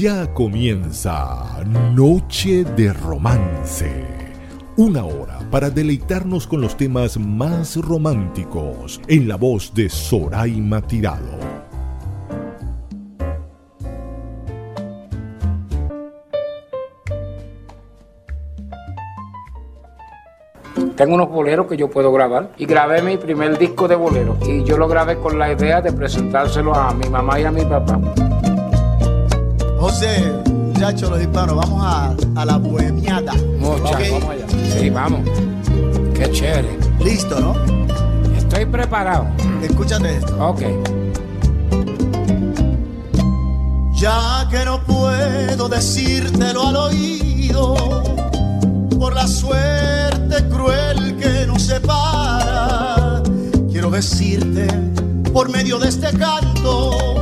Ya comienza Noche de Romance. Una hora para deleitarnos con los temas más románticos en la voz de Soraima Tirado. Tengo unos boleros que yo puedo grabar y grabé mi primer disco de boleros y yo lo grabé con la idea de presentárselo a mi mamá y a mi papá. José, muchachos los hispanos, vamos a, a la bohemiada. Muchachos, vamos allá. Sí, vamos. Qué chévere. Listo, ¿no? Estoy preparado. Escúchate esto. Ok. Ya que no puedo decírtelo al oído por la suerte cruel que nos separa, quiero decirte por medio de este canto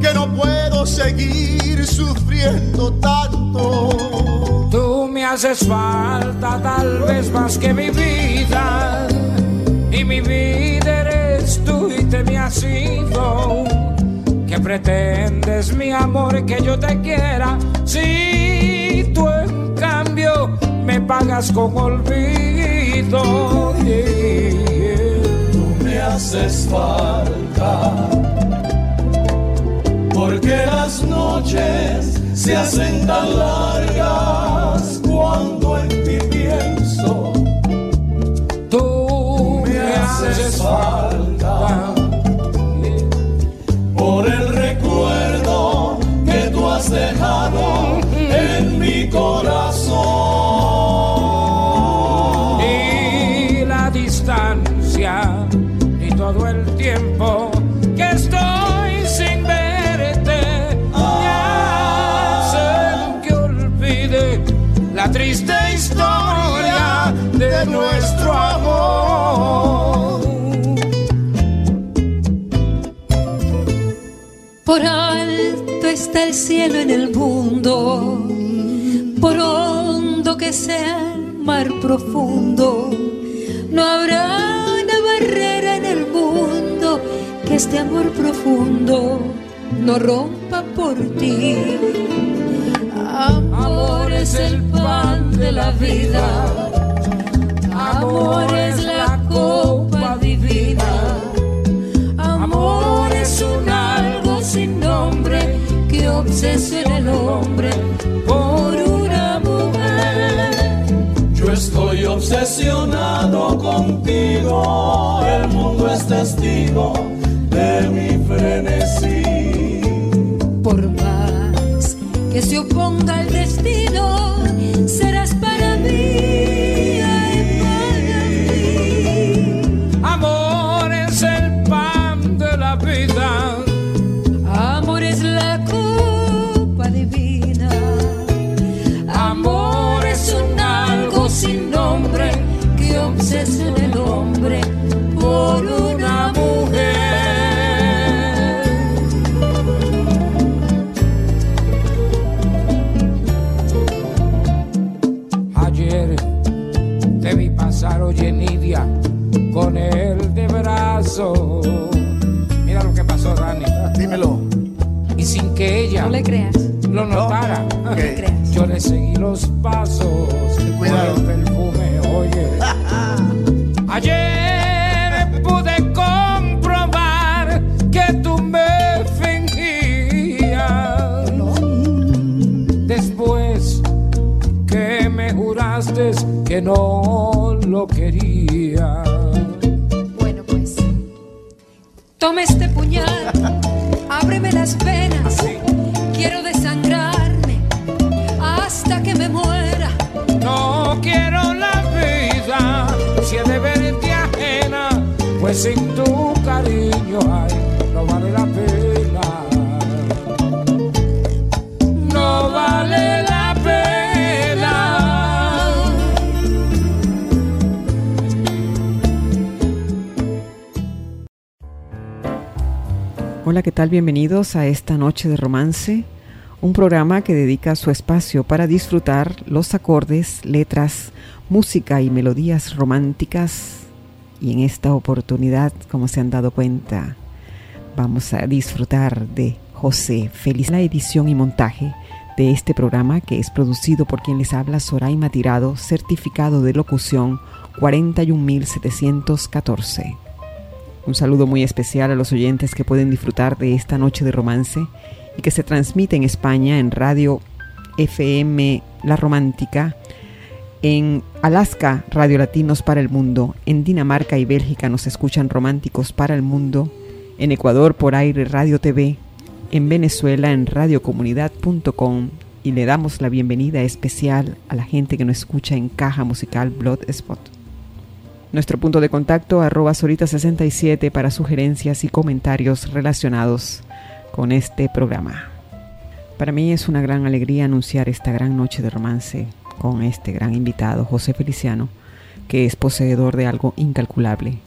que no puedo seguir sufriendo tanto. Tú me haces falta tal vez más que mi vida y mi vida eres tú y te me has ido. ¿Qué pretendes, mi amor, que yo te quiera si tú en cambio me pagas con olvido? Tú me haces falta porque las noches se hacen tan largas cuando Por alto está el cielo en el mundo, por hondo que sea el mar profundo, no habrá una barrera en el mundo que este amor profundo no rompa por ti. Amor es el pan de la vida, amor es la copa que obsesiona el hombre por una mujer. Yo estoy obsesionado contigo, el mundo es testigo de mi frenesí. Lo notara, creas. yo le seguí los pasos. Sin tu cariño no vale la pena. No vale la pena. Hola, ¿qué tal? Bienvenidos a esta noche de romance, un programa que dedica su espacio para disfrutar los acordes, letras, música y melodías románticas. Y en esta oportunidad, como se han dado cuenta, vamos a disfrutar de José Feliz, la edición y montaje de este programa que es producido por quien les habla Soraima Tirado, certificado de locución 41714. Un saludo muy especial a los oyentes que pueden disfrutar de esta noche de romance y que se transmite en España en Radio FM La Romántica, en Alaska Radio Latinos para el Mundo, en Dinamarca y Bélgica nos escuchan Románticos para el Mundo, en Ecuador por aire Radio TV, en Venezuela en radiocomunidad.com y le damos la bienvenida especial a la gente que nos escucha en Caja Musical Blood Spot. Nuestro punto de contacto arroba solita67 para sugerencias y comentarios relacionados con este programa. Para mí es una gran alegría anunciar esta gran noche de romance con este gran invitado, José Feliciano, que es poseedor de algo incalculable,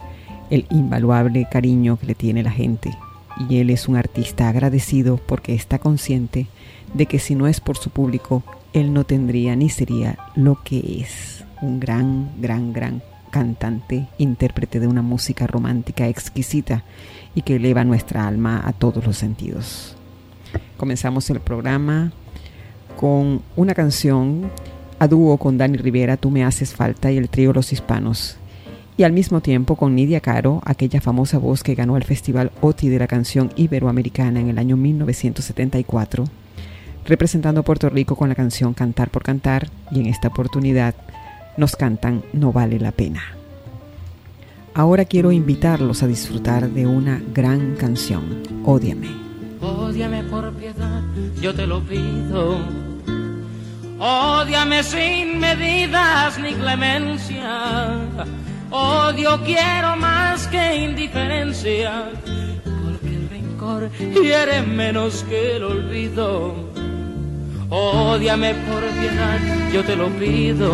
el invaluable cariño que le tiene la gente y él es un artista agradecido porque está consciente de que si no es por su público, él no tendría ni sería lo que es, un gran, gran, gran cantante, intérprete de una música romántica exquisita y que eleva nuestra alma a todos los sentidos. Comenzamos el programa con una canción a dúo con Dani Rivera, Tú me haces falta y el trío Los Hispanos, y al mismo tiempo con Nidia Caro, aquella famosa voz que ganó el Festival OTI de la canción iberoamericana en el año 1974, representando a Puerto Rico con la canción Cantar por Cantar y en esta oportunidad nos cantan No vale la pena. Ahora quiero invitarlos a disfrutar de una gran canción, Ódiame. Ódiame por piedad, yo te lo pido. Ódiame sin medidas ni clemencia Odio quiero más que indiferencia, porque el rencor quiere menos que el olvido. Ódiame por piedad, yo te lo pido.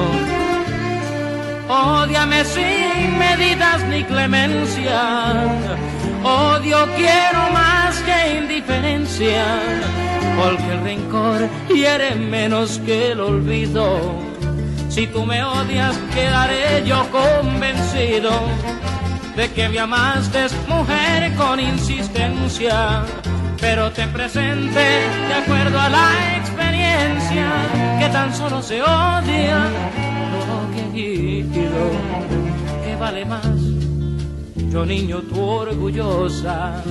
Ódiame sin medidas ni clemencia. Odio quiero más que indiferencia, porque el rencor quiere menos que el olvido. Si tú me odias, quedaré yo convencido de que me amaste, mujer, con insistencia. Pero te presente de acuerdo a la experiencia que tan solo se odia querido. que vale más? Yo niño, tu orgullosa,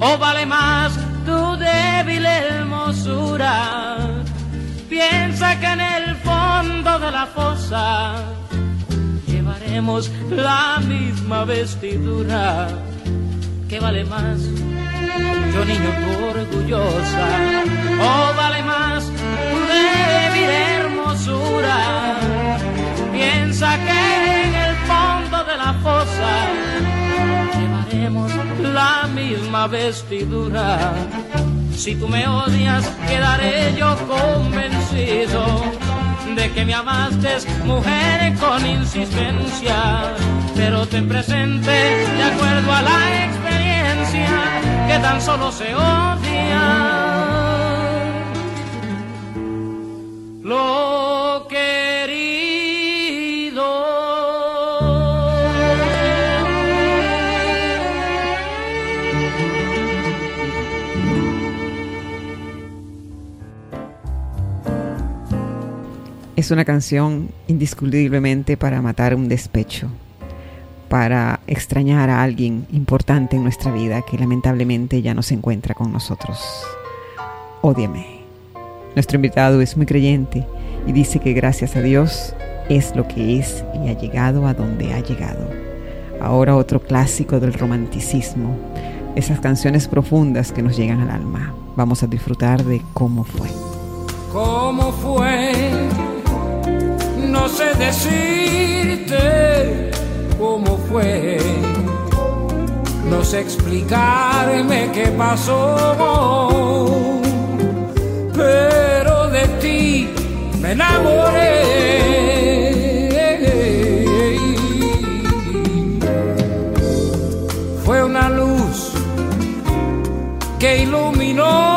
o vale más tu débil hermosura Piensa que en el fondo de la fosa llevaremos la misma vestidura. ¿Qué vale más? Yo niño tu orgullosa, o vale más tu débil hermosura. Piensa que en el fondo de la fosa llevaremos la misma vestidura si tú me odias, quedaré yo convencido de que me amaste, mujer, con insistencia. Pero ten presente, de acuerdo a la experiencia, que tan solo se odia. Lo Es una canción indiscutiblemente para matar un despecho, para extrañar a alguien importante en nuestra vida que lamentablemente ya no se encuentra con nosotros. Ódiame. Nuestro invitado es muy creyente y dice que gracias a Dios es lo que es y ha llegado a donde ha llegado. Ahora otro clásico del romanticismo, esas canciones profundas que nos llegan al alma. Vamos a disfrutar de cómo fue. ¿Cómo fue? Sé decirte cómo fue, no sé explicarme qué pasó, pero de ti me enamoré. Fue una luz que iluminó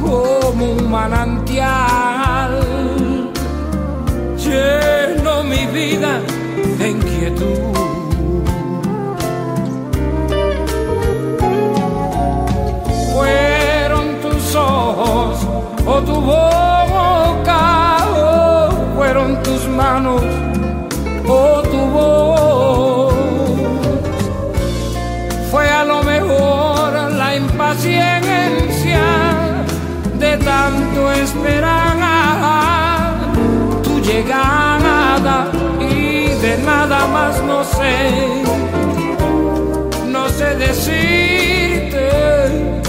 como un manantial. Lleno mi vida de inquietud. Fueron tus ojos o tu voz no sé decirte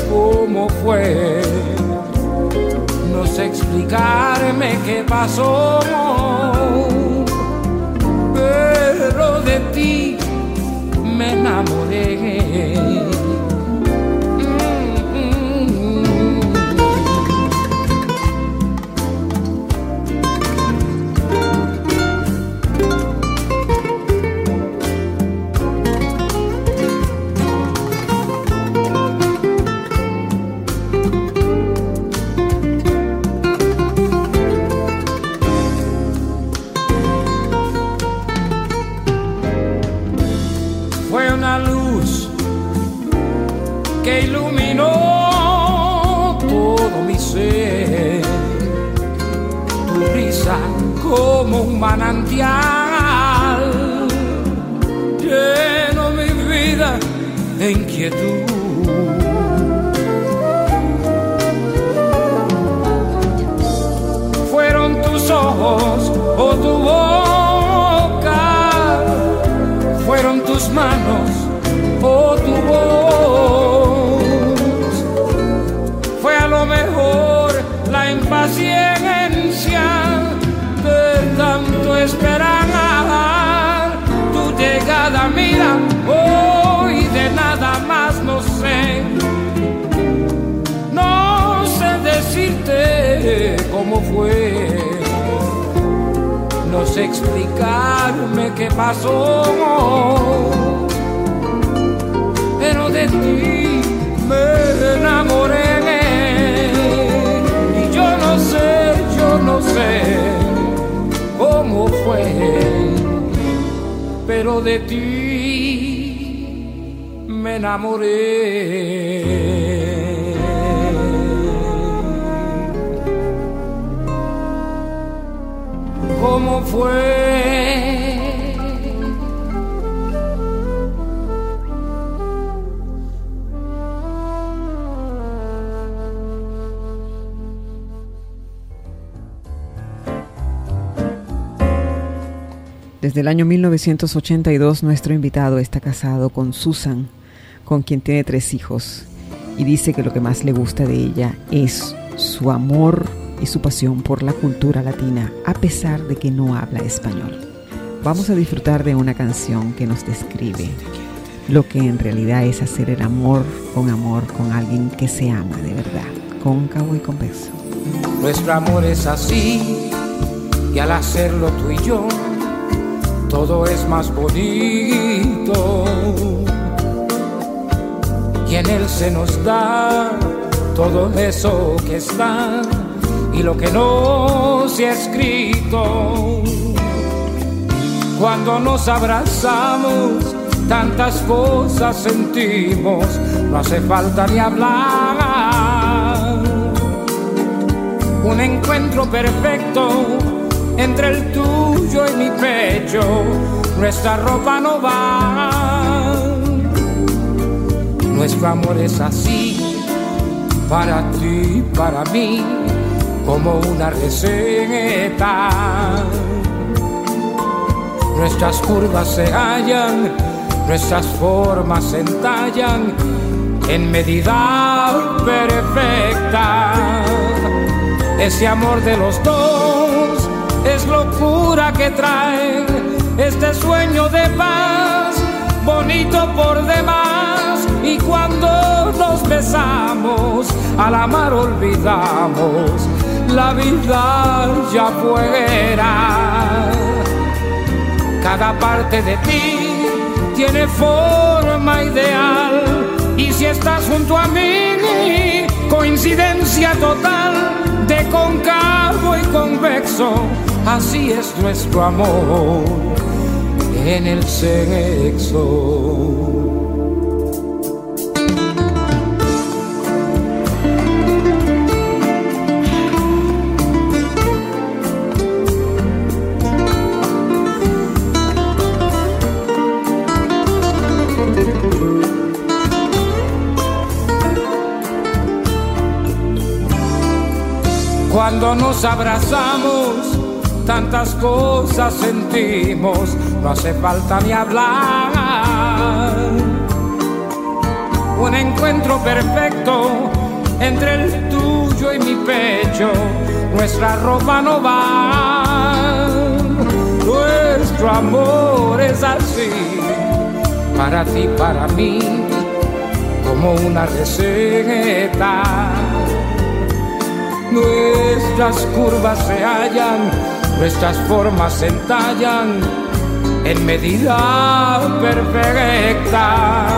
cómo fue, no sé explicarme qué pasó, pero de ti me enamoré. Fue? Desde el año 1982 nuestro invitado está casado con Susan, con quien tiene tres hijos, y dice que lo que más le gusta de ella es su amor y su pasión por la cultura latina, a pesar de que no habla español. Vamos a disfrutar de una canción que nos describe lo que en realidad es hacer el amor con amor con alguien que se ama de verdad, cóncavo y convexo. Nuestro amor es así, y al hacerlo tú y yo, todo es más bonito. Y en él se nos da todo eso que está y lo que no se ha escrito. Cuando nos abrazamos, tantas cosas sentimos, no hace falta ni hablar. Un encuentro perfecto entre el tuyo y mi pecho, nuestra ropa no va. Nuestro amor es así, para ti, para mí, como una receta. Nuestras curvas se hallan, nuestras formas se entallan en medida perfecta. Ese amor de los dos es locura que trae este sueño de paz, bonito por demás. Y cuando nos besamos, al amar olvidamos la vida ya fuera. Cada parte de ti tiene forma ideal. Y si estás junto a mí, coincidencia total de concavo y convexo así es nuestro amor en el sexo. Cuando nos abrazamos, tantas cosas sentimos, no hace falta ni hablar. Un encuentro perfecto entre el tuyo y mi pecho, nuestra ropa no va, nuestro amor es así, para ti, para mí, como una receta. Nuestras curvas se hallan, nuestras formas se entallan en medida perfecta.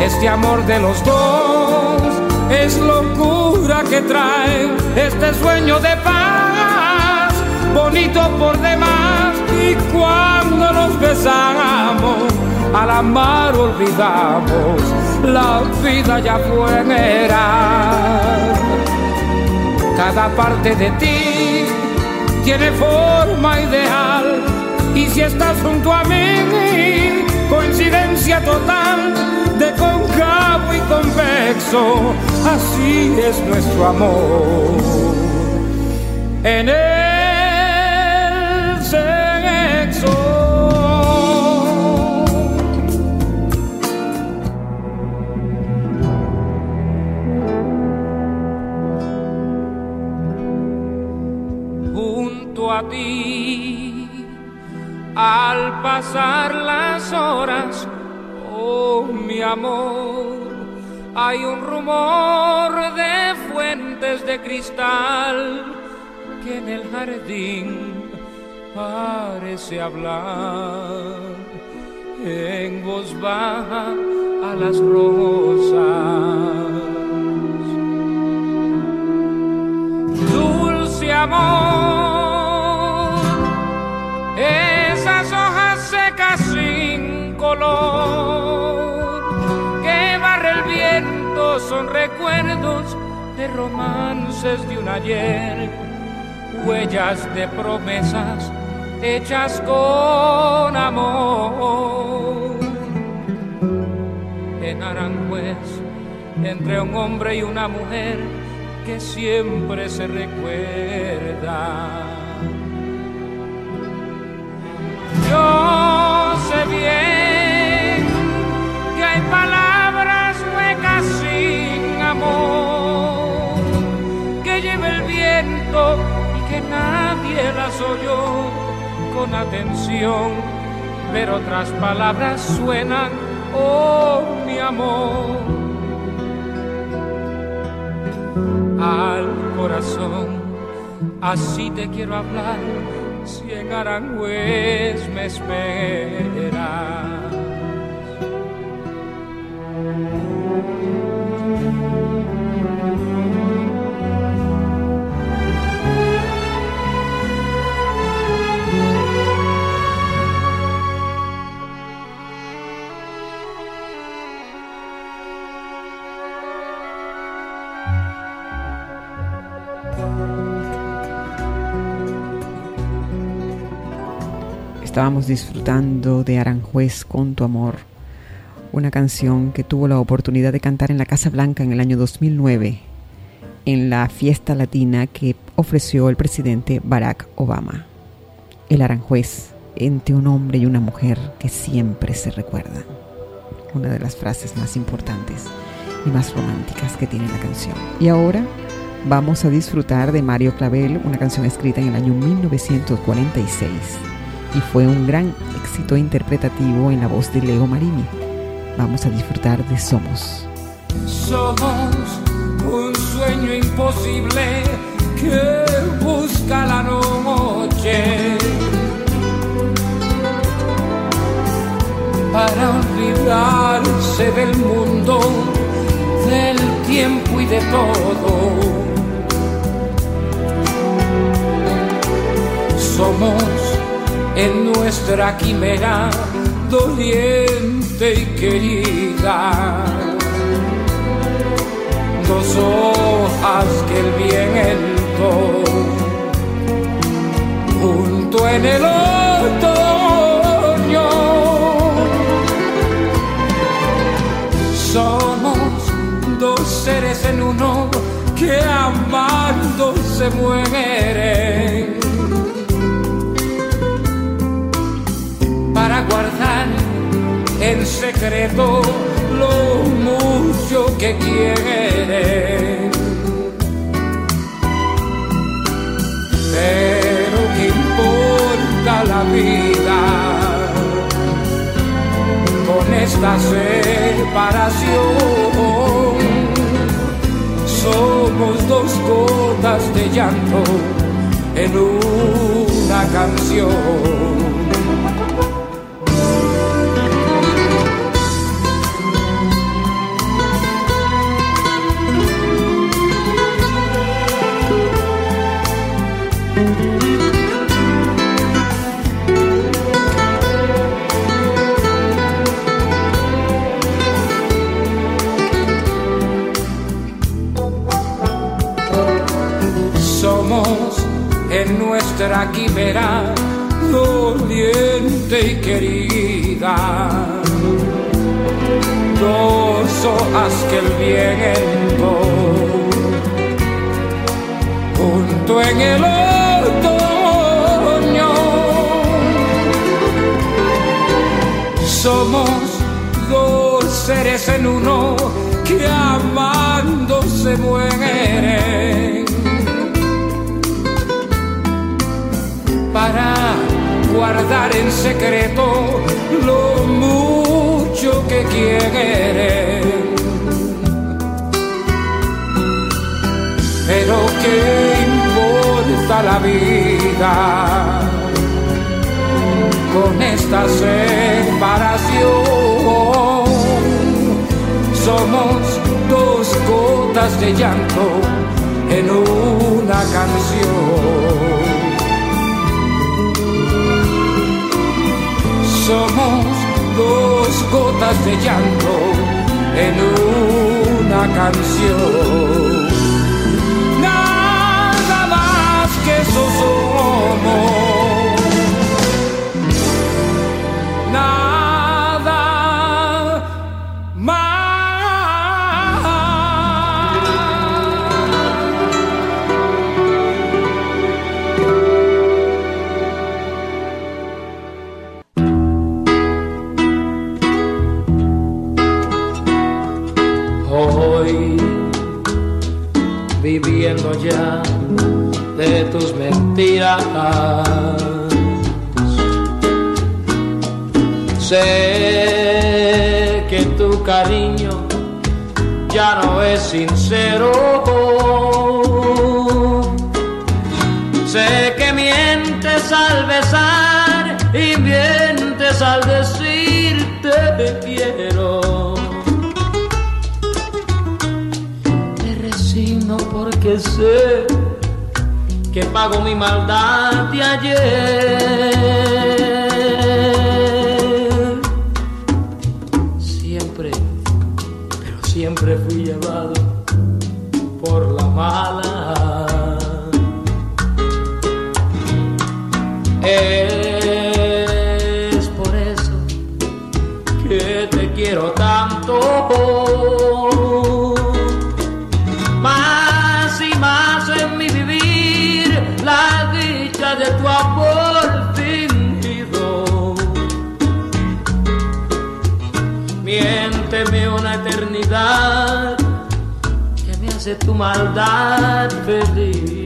Este amor de los dos es locura que trae este sueño de paz, bonito por demás. Y cuando nos besamos, al amar olvidamos, la vida ya fuera. Cada parte de ti tiene forma ideal y si estás junto a mí, coincidencia total de cóncavo y convexo, así es nuestro amor. En el sexo. Pasar las horas, Oh, mi amor, hay un rumor de fuentes de cristal que en el jardín parece hablar. En voz baja a las rosas. Dulce amor, romances de un ayer, huellas de promesas hechas con amor. En Aranjuez, entre un hombre y una mujer que siempre se recuerda. Yo sé bien que hay palabras huecas sin amor, y que nadie las oyó con atención, pero otras palabras suenan, oh mi amor, al corazón, así te quiero hablar si en Aranjuez me esperas. Estábamos disfrutando de Aranjuez con tu amor, una canción que tuvo la oportunidad de cantar en la Casa Blanca en el año 2009, en la fiesta latina que ofreció el presidente Barack Obama. El Aranjuez, entre un hombre y una mujer que siempre se recuerdan. Una de las frases más importantes y más románticas que tiene la canción. Y ahora vamos a disfrutar de Mario Clavel, una canción escrita en el año 1946 y fue un gran éxito interpretativo en la voz de Leo Marini. Vamos a disfrutar de Somos. Somos un sueño imposible que busca la noche para olvidarse del mundo, del tiempo y de todo. Somos en nuestra quimera doliente y querida. Dos hojas que el viento junto en el otoño. Somos dos seres en uno que amando se mueren en secreto lo mucho que quieren. Pero ¿qué importa la vida con esta separación? Somos dos gotas de llanto en una canción. Nuestra quimera doliente y querida. Dos hojas que el viento junto en el otoño somos dos seres en uno que amando se mueren para guardar en secreto lo mucho que quieren. Pero ¿qué importa la vida con esta separación? Somos dos gotas de llanto en una canción. Somos dos gotas de llanto en una canción. Nada más que eso somos. Ya de tus mentiras. Sé que tu cariño ya no es sincero. Sé que mientes al besar y mientes al decirte porque sé que pago mi maldad de ayer. Siempre, pero siempre fui llevado por la mala. Que me hace tu maldad feliz.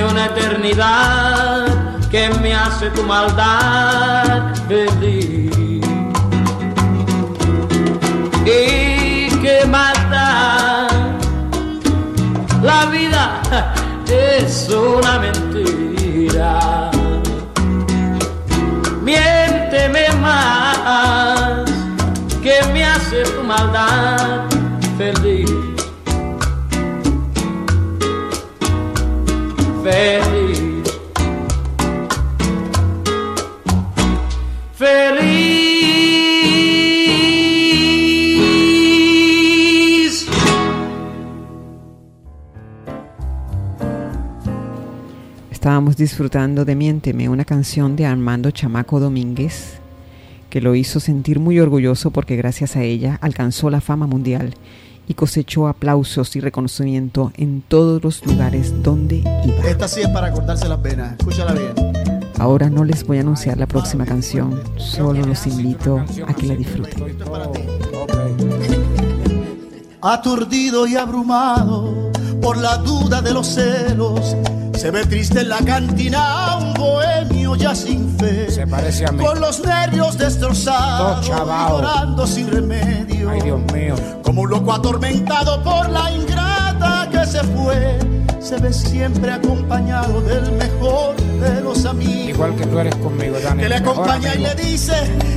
Una eternidad que me hace tu maldad feliz. Y que mata la vida es una mentira. Miénteme más que me hace tu maldad Estábamos disfrutando de Miénteme, una canción de Armando Chamaco Domínguez, que lo hizo sentir muy orgulloso porque gracias a ella alcanzó la fama mundial y cosechó aplausos y reconocimiento en todos los lugares donde iba. Esta sí es para cortarse las venas, escúchala bien. Ahora no les voy a anunciar la próxima canción, solo los invito a que la disfruten. Aturdido y abrumado por la duda de los celos, se ve triste en la cantina un bohemio ya sin fe. Se parece a mí. Con los nervios destrozados, llorando sin remedio. Ay, Dios mío. Como un loco atormentado por la ingrata que se fue, se ve siempre acompañado del mejor de los amigos. Igual que tú eres conmigo, Dani. que le acompaña y le dice,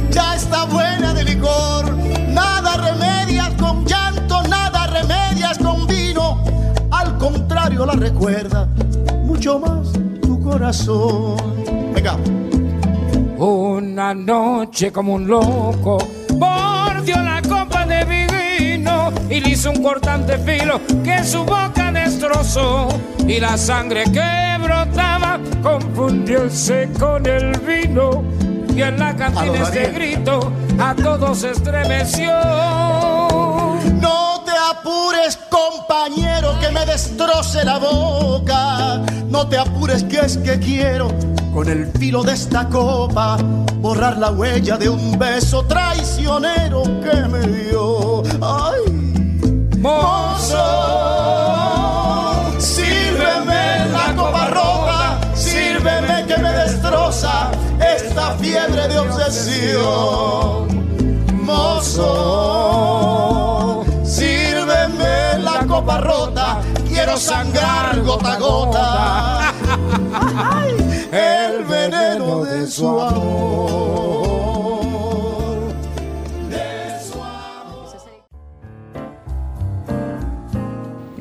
ya está buena de licor, nada remedias con llanto, nada remedias con vino, al contrario la recuerda mucho más tu corazón. Venga, Una noche como un loco mordió la copa de vino y le hizo un cortante filo que su boca destrozó y la sangre que brotaba confundióse con el vino y en la cantina este grito a todos estremeció. no te apures compañero que me destroce la boca, no te apures que es que quiero con el filo de esta copa borrar la huella de un beso traicionero que me dio. Ay. Mozo, sírveme la copa rota, sírveme que me destroza esta fiebre de obsesión. Mozo, sírveme la copa rota, quiero sangrar gota a gota el veneno de su amor.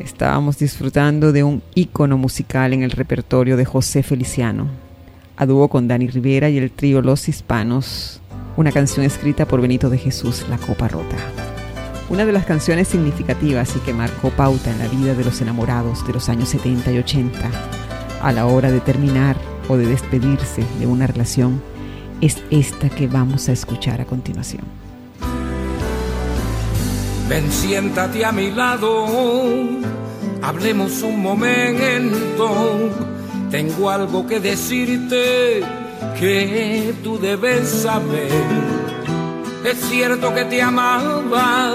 Estábamos disfrutando de un ícono musical en el repertorio de José Feliciano, a dúo con Dani Rivera y el trío Los Hispanos, una canción escrita por Benito de Jesús, La Copa Rota. Una de las canciones significativas y que marcó pauta en la vida de los enamorados de los años 70 y 80 a la hora de terminar o de despedirse de una relación es esta que vamos a escuchar a continuación. Ven, siéntate a mi lado, hablemos un momento. Tengo algo que decirte que tú debes saber. Es cierto que te amaba,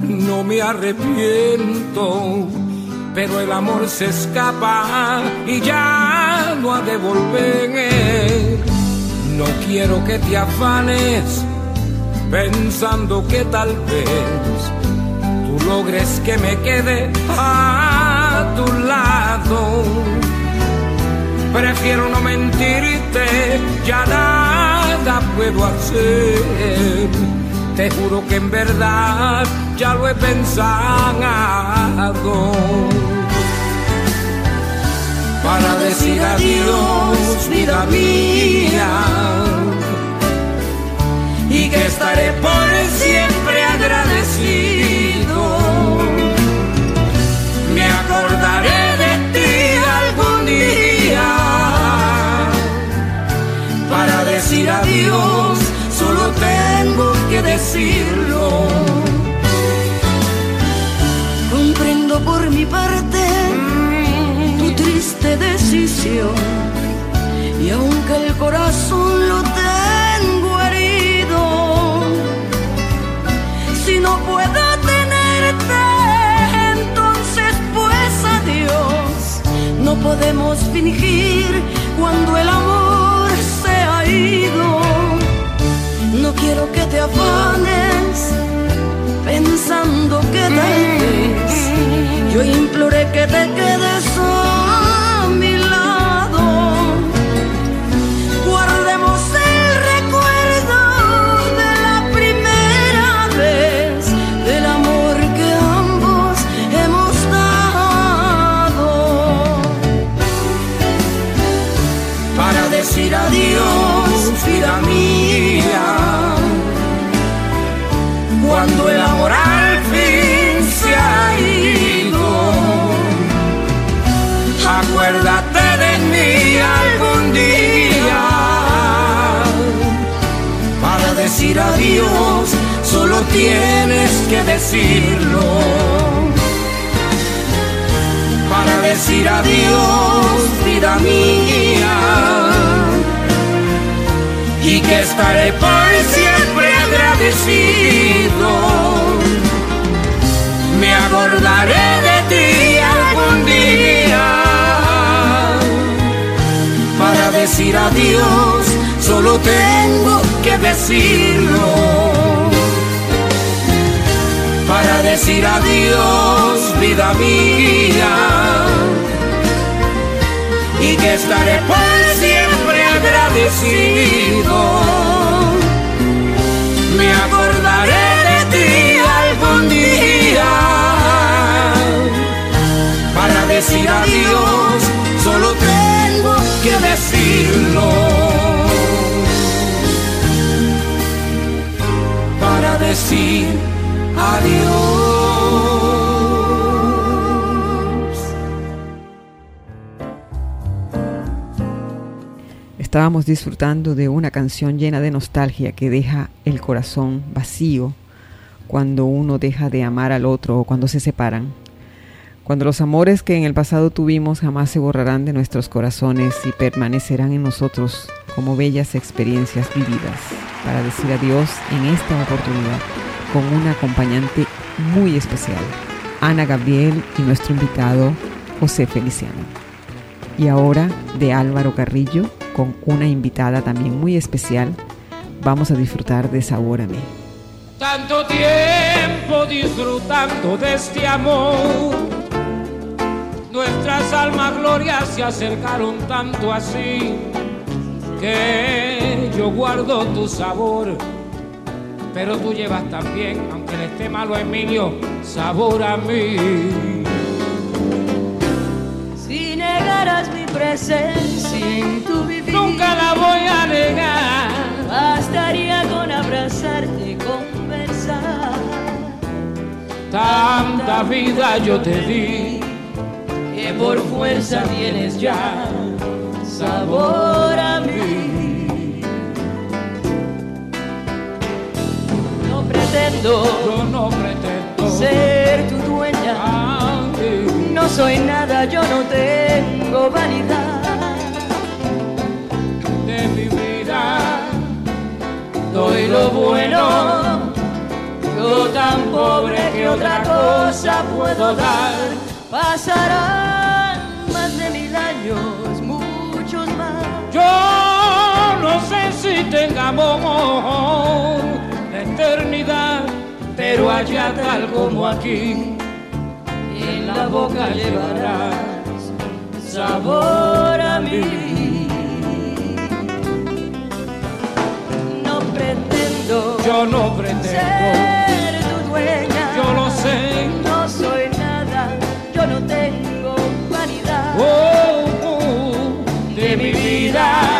no me arrepiento, pero el amor se escapa y ya no ha de volver. No quiero que te afanes pensando que tal vez tú logres que me quede a tu lado. Prefiero no mentirte, ya puedo hacer. Te juro que en verdad ya lo he pensado. Para decir adiós, vida mía y que estaré por siempre agradecido. Decir adiós, solo tengo que decirlo. Comprendo por mi parte tu triste decisión y aunque el corazón lo tengo herido, si no puedo tenerte, entonces pues adiós. No podemos fingir cuando el amor pensando que tal vez yo imploré que te quedes decir adiós, solo tienes que decirlo. Para decir adiós, vida mía. Y que estaré por siempre agradecido. Me acordaré de ti algún día. Para decir adiós, solo tengo que decirlo. Para decir adiós, vida mía. Y que estaré por siempre agradecido. Me acordaré de ti algún día. Para decir adiós, solo tengo que decirlo. Decir adiós. Estábamos disfrutando de una canción llena de nostalgia que deja el corazón vacío cuando uno deja de amar al otro o cuando se separan. Cuando los amores que en el pasado tuvimos jamás se borrarán de nuestros corazones y permanecerán en nosotros como bellas experiencias vividas para decir adiós en esta oportunidad con una acompañante muy especial, Ana Gabriel y nuestro invitado José Feliciano. Y ahora de Álvaro Carrillo con una invitada también muy especial, vamos a disfrutar de Sabor a. Tanto tiempo disfrutando de este amor. Nuestras almas glorias se acercaron tanto así que yo guardo tu sabor. Pero tú llevas también, aunque le esté malo Emilio, sabor a mí. Si negaras mi presencia en tu vivir, Nunca la voy a negar. bastaría con abrazarte y conversar. Tanta vida yo te di Que por fuerza tienes ya sabor a mí. No pretendo yo no pretendo ser tu dueña. No soy nada, yo no tengo vanidad. de mi vida. Doy lo bueno, yo tan pobre que otra cosa puedo dar. Pasarán más de mil años, no sé si tengamos la eternidad, pero allá tal como aquí, En la boca llevarás sabor a mí. No pretendo yo no pretendo, ser tu dueña. yo lo sé. No soy nada, yo no tengo vanidad. Oh, oh, de mi vida,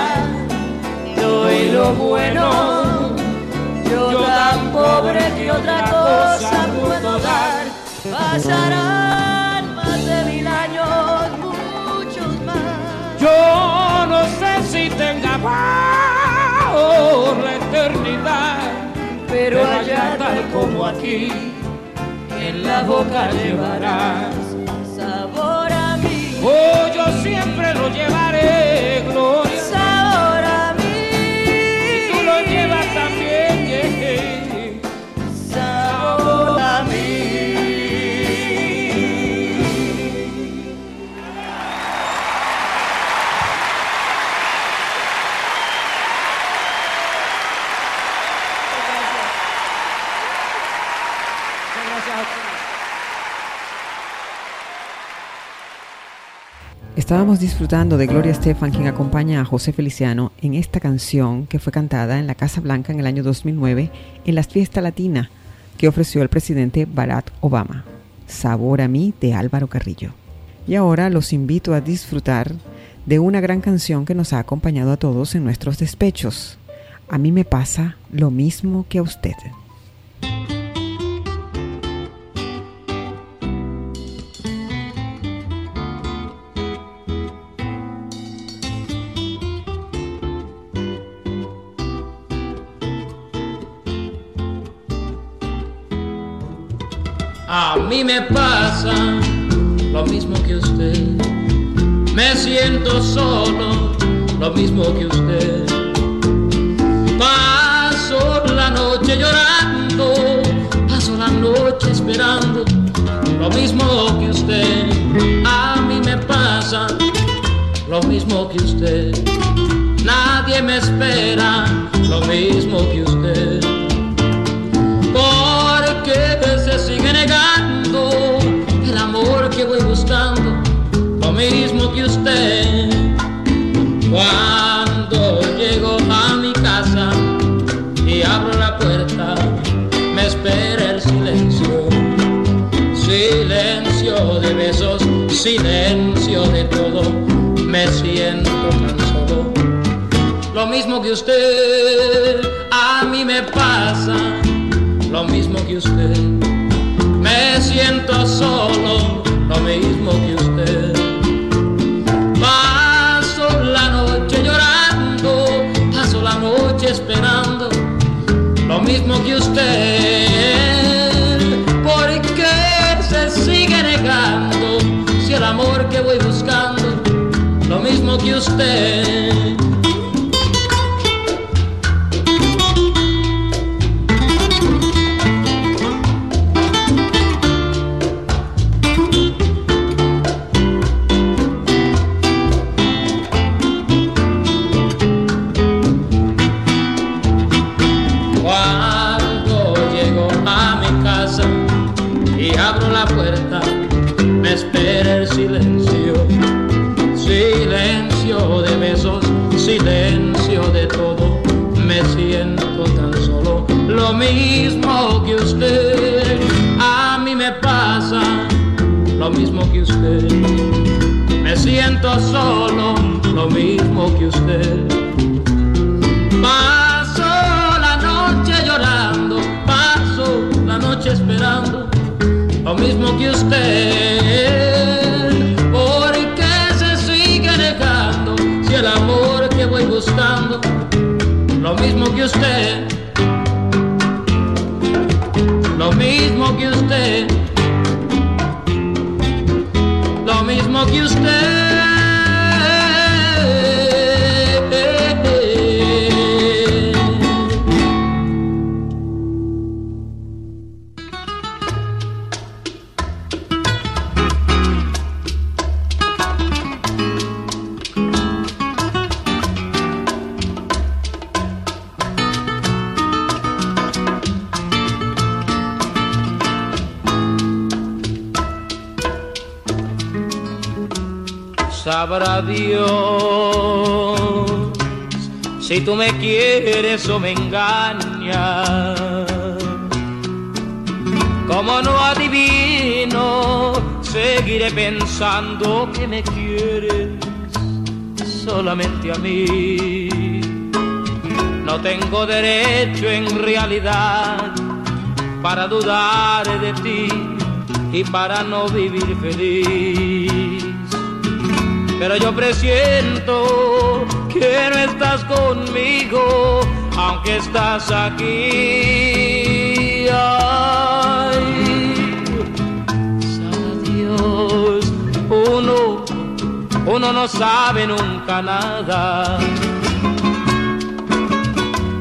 lo bueno, yo, tan pobre que otra cosa puedo dar. Pasarán más de mil años, muchos más. yo no sé si tenga por la eternidad, Pero allá tal como aquí. en la boca llevarás sabor a mí. Oh, yo siempre lo llevaré, gloria. Estábamos disfrutando de Gloria Estefan, quien acompaña a José Feliciano en esta canción que fue cantada en la Casa Blanca en el año 2009 en la fiesta latina que ofreció el presidente Barack Obama. Sabor a mí de Álvaro Carrillo. Y ahora los invito a disfrutar de una gran canción que nos ha acompañado a todos en nuestros despechos. A mí me pasa lo mismo que a usted. Mí me pasa lo mismo que usted. Me siento solo, lo mismo que usted. Paso la noche llorando, paso la noche esperando, lo mismo que usted. A mí me pasa lo mismo que usted. Nadie me espera lo mismo que usted. Me siento tan solo. Lo mismo que usted, a mí me pasa, lo mismo que usted. Me siento solo, lo mismo que usted. Paso la noche llorando, paso la noche esperando, lo mismo que usted. Lo mismo silencio de todo. Me siento tan solo, lo mismo que usted. A mí me pasa lo mismo que usted. Me siento solo, lo mismo que usted. Paso la noche llorando, paso la noche esperando, lo mismo que usted. Lo mismo que usted? Lo mismo que usted, lo mismo que usted. Tú me quieres o me engañas. Como no adivino, seguiré pensando que me quieres solamente a mí. No tengo derecho en realidad para dudar de ti y para no vivir feliz. Pero yo presiento que no estás conmigo, aunque estás aquí. Ay, sabe Dios, uno, uno no sabe nunca nada.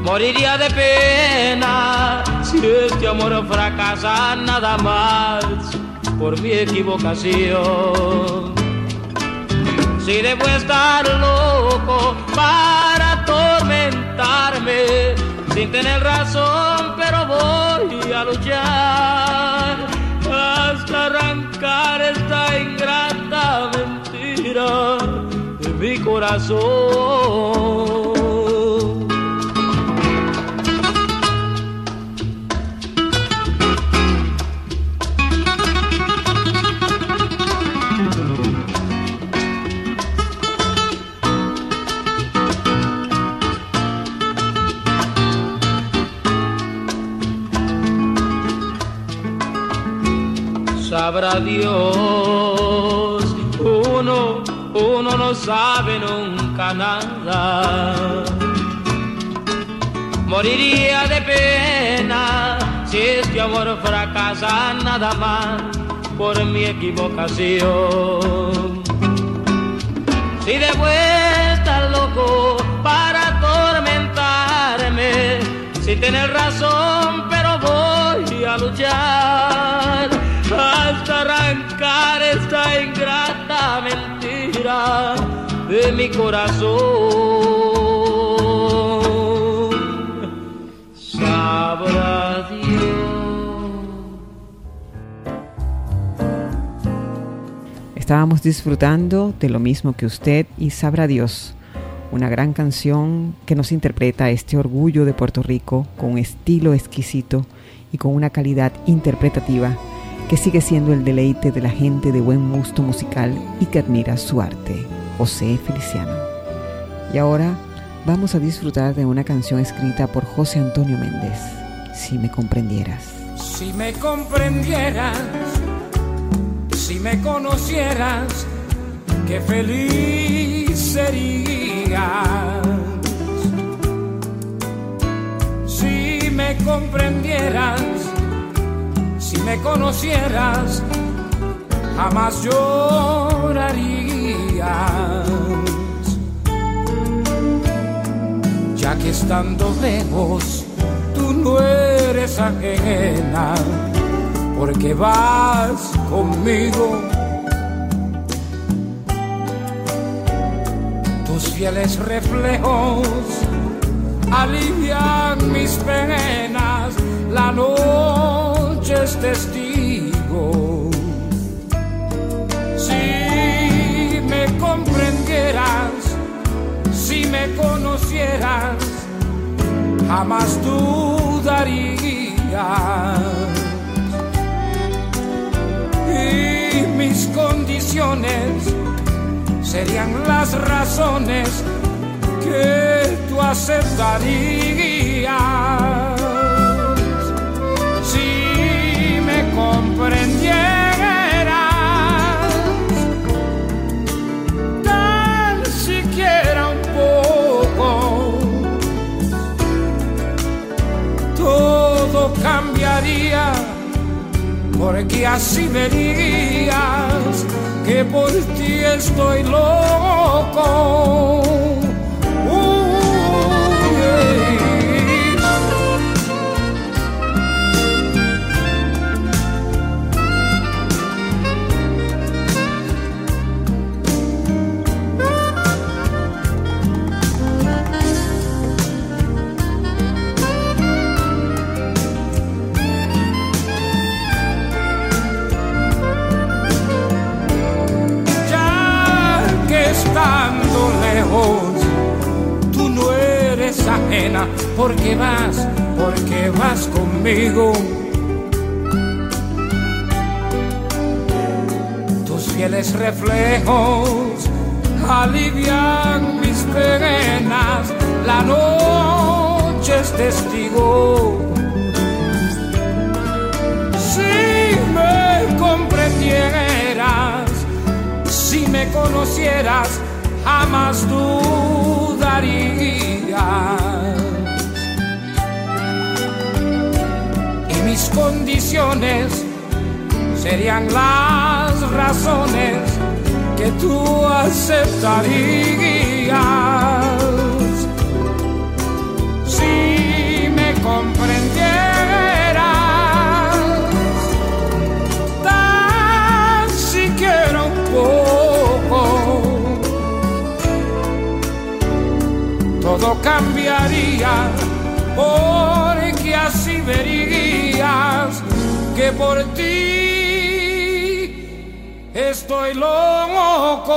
Moriría de pena si este amor fracasa nada más por mi equivocación. Si debo estar loco para atormentarme sin tener razón, pero voy a luchar hasta arrancar esta ingrata mentira de mi corazón. Sabrá Dios. Uno, uno no sabe nunca nada. Moriría de pena si este amor fracasa nada más por mi equivocación. Si de vuelta loco para atormentarme, sin tener razón, pero voy a luchar de mi corazón. Estábamos disfrutando de lo mismo que usted y Sabrá Dios, una gran canción que nos interpreta este orgullo de Puerto Rico con un estilo exquisito y con una calidad interpretativa que sigue siendo el deleite de la gente de buen gusto musical y que admira su arte, José Feliciano. Y ahora vamos a disfrutar de una canción escrita por José Antonio Méndez, Si me comprendieras. Si me comprendieras si me conocieras, qué feliz serías. Si me comprendieras, si me conocieras, jamás llorarías. Ya que estando lejos, tú no eres ajena porque vas conmigo. Tus fieles reflejos alivian mis penas, la noche es testigo. Si me comprendieras, si me conocieras, jamás dudarías y mis condiciones serían las razones que tú aceptarías. Comprendieras tan siquiera un poco, todo cambiaría porque así verías que por ti estoy loco. Porque vas, porque vas conmigo. Tus fieles reflejos alivian mis penas, la noche es testigo. Si me comprendieras, si me conocieras, jamás dudarías. mis condiciones serían las razones que tú aceptarías. Si me comprendieras, tan siquiera todo cambiaría porque así verías que por ti estoy loco.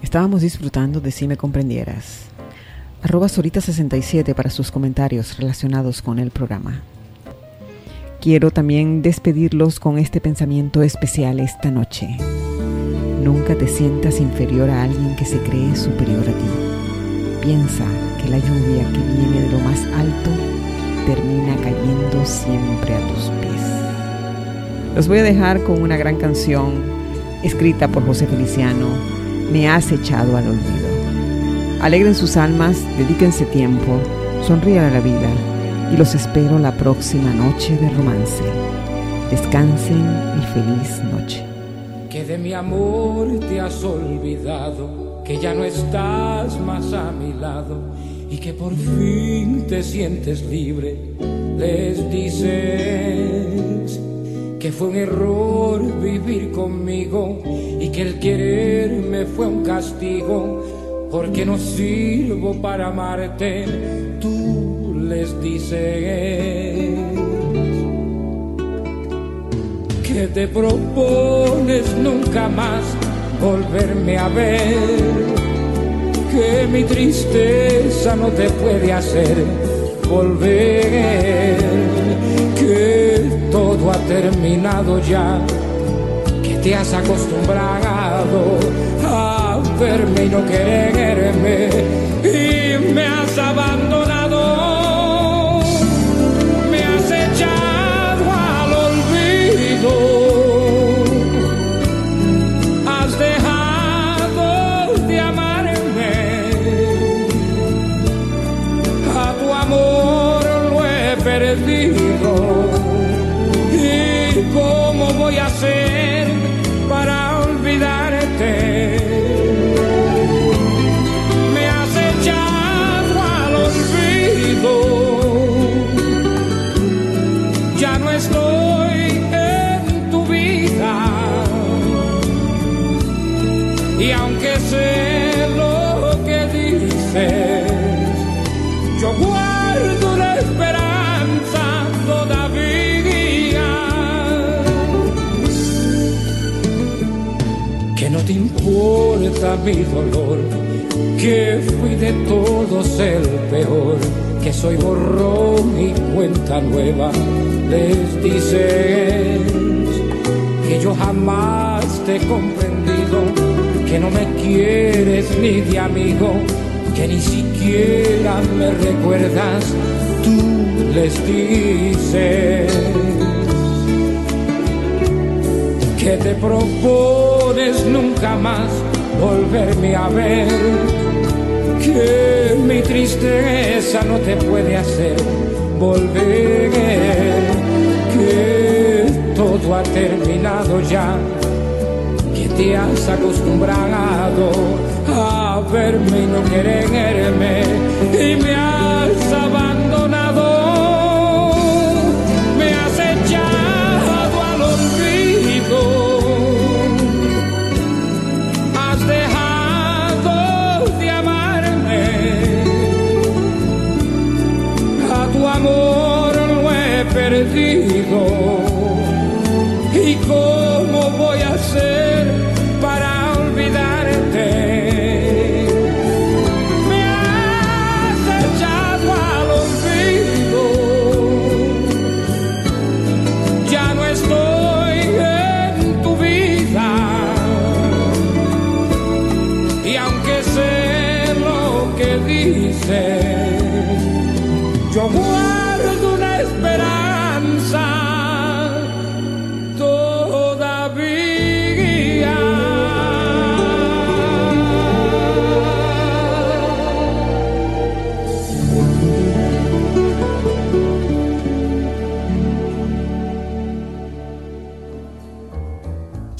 Estábamos disfrutando de Si me comprendieras arroba Sorita67 para sus comentarios relacionados con el programa. Quiero también despedirlos con este pensamiento especial esta noche. Nunca te sientas inferior a alguien que se cree superior a ti. Piensa que la lluvia que viene de lo más alto termina cayendo siempre a tus pies. Los voy a dejar con una gran canción escrita por José Feliciano, Me has echado al olvido. Alegren sus almas, dedíquense tiempo, sonrían a la vida y los espero la próxima noche de romance. Descansen y feliz noche. Que de mi amor te has olvidado, que ya no estás más a mi lado y que por fin te sientes libre. Les dices que fue un error vivir conmigo y que el quererme fue un castigo porque no sirvo para amarte. Tú les dices que te propones nunca más volverme a ver que mi tristeza no te puede hacer volver, que todo ha terminado ya, que te has acostumbrado verme y no quererme y me has abandonado, me has echado al olvido. ¿Y mi dolor, que fui de todos el peor, que soy borrón y cuenta nueva. Les dices que yo jamás te he comprendido, que no me quieres ni de amigo, que ni siquiera me recuerdas, tú les dices que te propones nunca más volverme a ver, que mi tristeza no te puede hacer volver, que todo ha terminado ya, que te has acostumbrado a verme y no quererme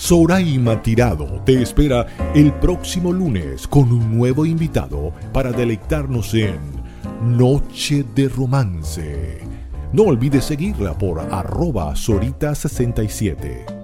Soraima Tirado te espera el próximo lunes con un nuevo invitado para deleitarnos en Noche de Romance. No olvides seguirla por arroba Sorita67.